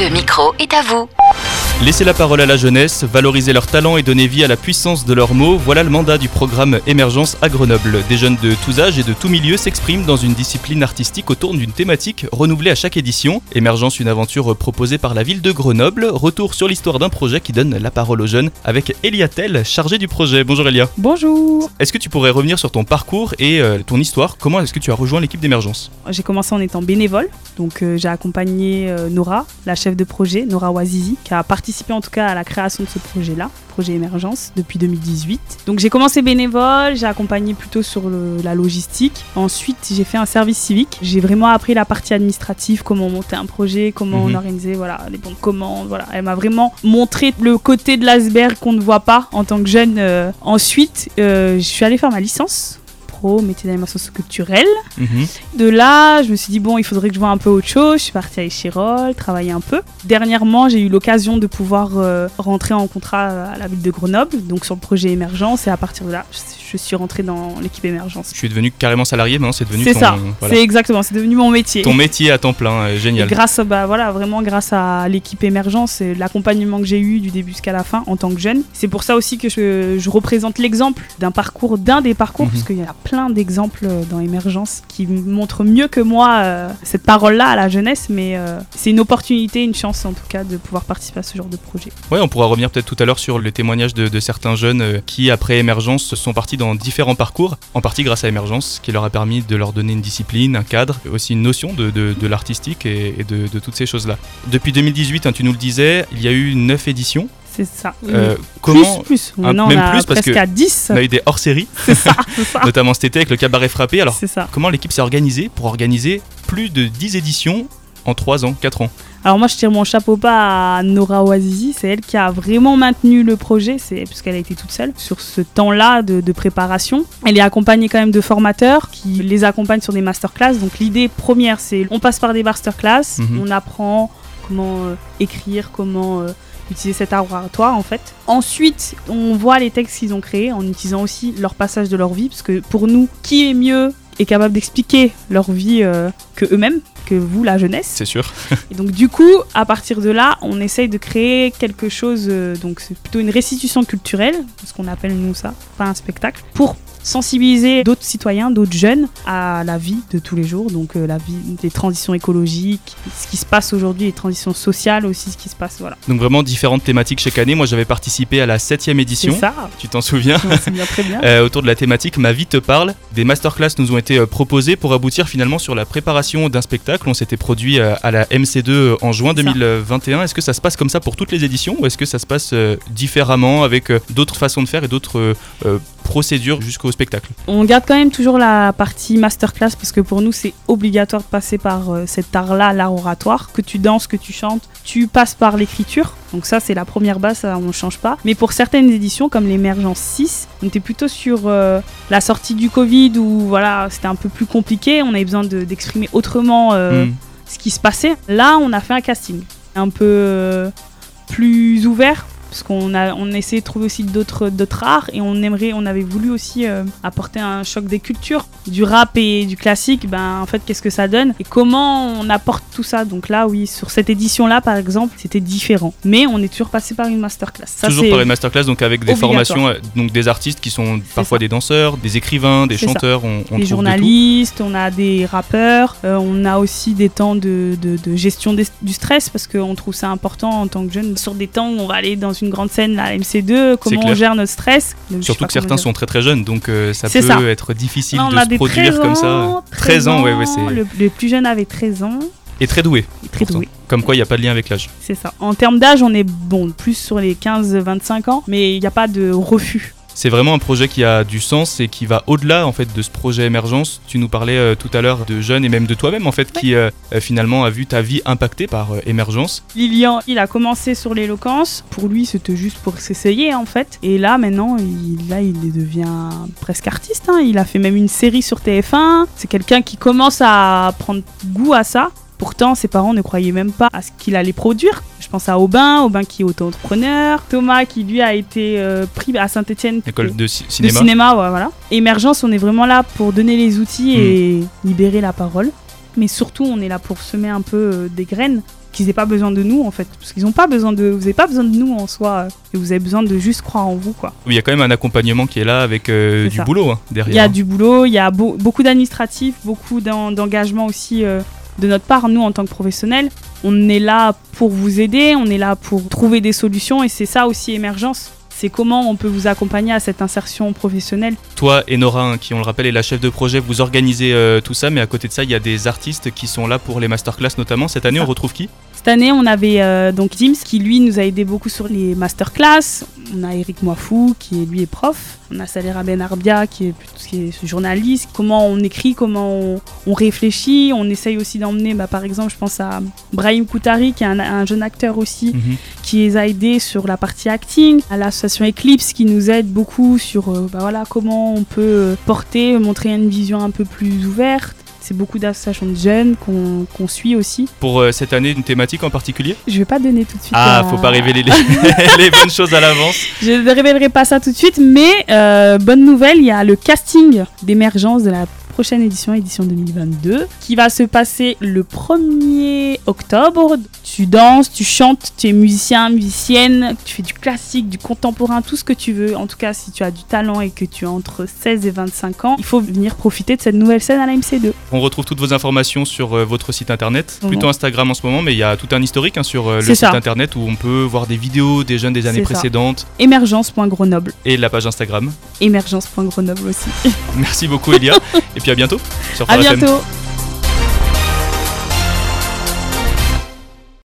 Le micro est à vous. Laisser la parole à la jeunesse, valoriser leurs talents et donner vie à la puissance de leurs mots, voilà le mandat du programme Émergence à Grenoble. Des jeunes de tous âges et de tous milieux s'expriment dans une discipline artistique autour d'une thématique renouvelée à chaque édition. Émergence, une aventure proposée par la ville de Grenoble. Retour sur l'histoire d'un projet qui donne la parole aux jeunes avec Elia Tell, chargée du projet. Bonjour Elia. Bonjour Est-ce que tu pourrais revenir sur ton parcours et euh, ton histoire? Comment est-ce que tu as rejoint l'équipe d'Émergence? J'ai commencé en étant bénévole, donc euh, j'ai accompagné euh, Nora, la chef de projet, Nora Wazizi, qui a participé en tout cas à la création de ce projet-là, projet Émergence, depuis 2018. Donc j'ai commencé bénévole, j'ai accompagné plutôt sur le- la logistique. Ensuite, j'ai fait un service civique. J'ai vraiment appris la partie administrative, comment monter un projet, comment Mhm. on organisait voilà, les bons de commande. Voilà. Elle m'a vraiment montré le côté de l'iceberg qu'on ne voit pas en tant que jeune. euh. Ensuite, euh, je suis allée faire ma licence pro métier d'animation culturelle. Mhm. De là, je me suis dit, bon, il faudrait que je vois un peu autre chose. Je suis partie à Échirol, travailler un peu. Dernièrement, j'ai eu l'occasion de pouvoir euh, rentrer en contrat à la ville de Grenoble, donc sur le projet Émergence. Et à partir de là, je, suis rentrée dans l'équipe Émergence. Je suis devenu carrément salarié, maintenant c'est devenu C'est ça, voilà, c'est exactement, c'est devenu mon métier. ton métier à temps plein. euh, Et génial. grâce, bah voilà, vraiment grâce à l'équipe émergence et l'accompagnement que j'ai eu du début jusqu'à la fin en tant que jeune. C'est pour ça aussi que je, je représente l'exemple d'un parcours, d'un des parcours, Mhm. parce qu'il y a plein d'exemples dans émergence qui montrent mieux que moi euh, cette parole-là à la jeunesse, mais euh, c'est une opportunité, une chance en tout cas de pouvoir participer à ce genre de projet. Ouais, on pourra revenir peut-être tout à l'heure sur le témoignage de, certains jeunes euh, qui, après émergence, sont partis dans différents parcours, en partie grâce à émergence, qui leur a permis de leur donner une discipline, un cadre, aussi une notion de, l'artistique et, de, toutes ces choses-là. Depuis 2018, hein, tu nous le disais, il y a eu neuf éditions. C'est ça. Euh, plus, comment plus. un- Maintenant, même on a plus, parce presque que- à 10. on a eu des hors-séries, C'est ça, c'est ça. notamment cet été avec le cabaret frappé. Alors, ça. comment l'équipe s'est organisée pour organiser plus de 10 éditions en 3 ans, 4 ans? Alors moi je tire mon chapeau pas à Nora Ouazizi, c'est elle qui a vraiment maintenu le projet, c'est puisqu'elle a été toute seule sur ce temps-là de, de préparation. Elle est accompagnée quand même de formateurs qui les accompagnent sur des masterclass. Donc l'idée première c'est on passe par des masterclass, Mhm. on apprend comment euh, écrire, comment euh, utiliser cet art oratoire en fait. Ensuite on voit les textes qu'ils ont créés en utilisant aussi leur passage de leur vie, parce que pour nous qui est mieux est capable d'expliquer leur vie euh, que eux-mêmes, que vous la jeunesse. C'est sûr. Et donc du coup, à partir de là, on essaye de créer quelque chose, euh, donc c'est plutôt une restitution culturelle, ce qu'on appelle nous ça, pas un spectacle, pour sensibiliser d'autres citoyens, d'autres jeunes à la vie de tous les jours, donc euh, la vie des transitions écologiques, ce qui se passe aujourd'hui, les transitions sociales aussi, ce qui se passe, voilà. Donc vraiment différentes thématiques chaque année. Moi, j'avais participé à la 7 édition. C'est ça, Tu t'en souviens bien très bien. Euh, autour de la thématique Ma vie te parle. Des masterclass nous ont été euh, proposées pour aboutir finalement sur la préparation d'un spectacle. On s'était produit à la MC2 euh, en juin C'est ça. 2021. Est-ce que ça se passe comme ça pour toutes les éditions ou est-ce que ça se passe différemment avec d'autres façons de faire et d'autres euh, procédures jusqu'au spectacle On garde quand même toujours la partie masterclass parce que pour nous c'est obligatoire de passer par euh, cet art-là, l'art oratoire. Que tu danses, que tu chantes, tu passes par l'écriture. Donc ça c'est la première base, ça on ne change pas. Mais pour certaines éditions comme l'émergence 6, on était plutôt sur euh, la sortie du Covid où voilà c'était un peu plus compliqué. On avait besoin de- d'exprimer autrement euh, Hmm. ce qui se passait. Là on a fait un casting un peu euh, plus ouvert parce qu'on a on essaie de trouver aussi d'autres d'autres arts et on aimerait on avait voulu aussi euh, apporter un choc des cultures du rap et du classique ben en fait qu'est-ce que ça donne et comment on apporte tout ça? Donc là oui sur cette édition là par exemple c'était différent mais on est toujours passé par une masterclass ça Toujours par une masterclass, donc avec des formations, euh, donc des artistes qui sont parfois ça. des danseurs, des écrivains, des ça. chanteurs, on, on des de journalistes, on a des rappeurs, euh, on a aussi des temps de, de- de gestion des- du stress parce qu'on trouve ça important en tant que jeune. Sur des temps où on va aller dans une grande scène, la MC2, comment on gère notre stress. Surtout que certains sont très très jeunes, donc euh, ça peut ça. être difficile Là, on de se produire 13 comme ça. ans, 13 ans, ouais, ouais, c'est- Le, le plus jeune avait 13 ans, Et très doué. et très pourtant. doué. Comme quoi, il n'y a pas de lien avec l'âge. C'est ça. En termes d'âge, on est bon, plus sur les 15-25 ans, mais il n'y a pas de refus. C'est vraiment un projet qui a du sens et qui va au-delà en fait de ce projet émergence. Tu nous parlais euh, tout à l'heure de jeunes et même de toi-même en fait qui euh, euh, finalement a vu ta vie impactée par euh, émergence. Lilian, il a commencé sur l'éloquence. Pour lui, c'était juste pour s'essayer en fait. Et là, maintenant, il, là, il devient presque artiste. hein. Il a fait même une série sur TF1. C'est quelqu'un qui commence à prendre goût à ça. Pourtant, ses parents ne croyaient même pas à ce qu'il allait produire. Je pense à Aubin, Aubin qui est auto-entrepreneur, Thomas qui lui a été euh, pris à Saint-Etienne École de ci- de cinéma. cinéma, ouais, voilà. Émergence, on est vraiment là pour donner les outils et libérer la parole. Mais surtout, on est là pour semer un peu euh, des graines qu'ils n'aient pas besoin de nous en fait. Parce qu'ils n'ont pas besoin de. Vous n'avez pas besoin de nous en soi. euh, et vous avez besoin de juste croire en vous quoi. Il y a quand même un accompagnement qui est là avec euh, du ça. boulot hein, Il y a derrière. du boulot, il y a beau- beaucoup d'administratifs, beaucoup d'en- d'engagement aussi euh, de notre part, nous en tant que professionnels. On est là pour vous aider, on est là pour trouver des solutions et c'est ça aussi émergence. C'est comment on peut vous accompagner à cette insertion professionnelle. Toi et Nora, hein, qui on le rappelle est la chef de projet, vous organisez euh, tout ça, mais à côté de ça, il y a des artistes qui sont là pour les masterclass notamment. Cette année, on retrouve qui? Cette année, on avait euh, donc Dims qui lui nous a aidé beaucoup sur les masterclass. On a Eric Moifou qui lui est prof. On a Salera Ben Arbia qui est, qui est journaliste. Comment on écrit, comment on, on réfléchit. On essaye aussi d'emmener, bah, par exemple, je pense à Brahim Koutari qui est un, un jeune acteur aussi Mhm. qui les a aidés sur la partie acting, à l'association Eclipse qui nous aide beaucoup sur euh, bah voilà, comment on peut euh, porter, montrer une vision un peu plus ouverte. C'est beaucoup d'associations de jeunes qu'on suit aussi. Pour euh, cette année, une thématique en particulier? Je vais pas donner tout de suite. Ah, la- faut pas révéler les, les bonnes choses à l'avance. Je ne révélerai pas ça tout de suite, mais euh, bonne nouvelle, il y a le casting d'émergence de la prochaine édition, édition 2022, qui va se passer le 1er octobre. Tu danses, tu chantes, tu es musicien, musicienne, tu fais du classique, du contemporain, tout ce que tu veux. En tout cas, si tu as du talent et que tu as entre 16 et 25 ans, il faut venir profiter de cette nouvelle scène à la MC2. On retrouve toutes vos informations sur euh, votre site internet, plutôt Instagram en ce moment, mais il y a tout un historique hein, sur euh, le site ça. internet où on peut voir des vidéos des jeunes des années précédentes Émergence.grenoble. et la page Instagram. Émergence.grenoble aussi. Merci beaucoup Elia, et puis à bientôt sur À bientôt!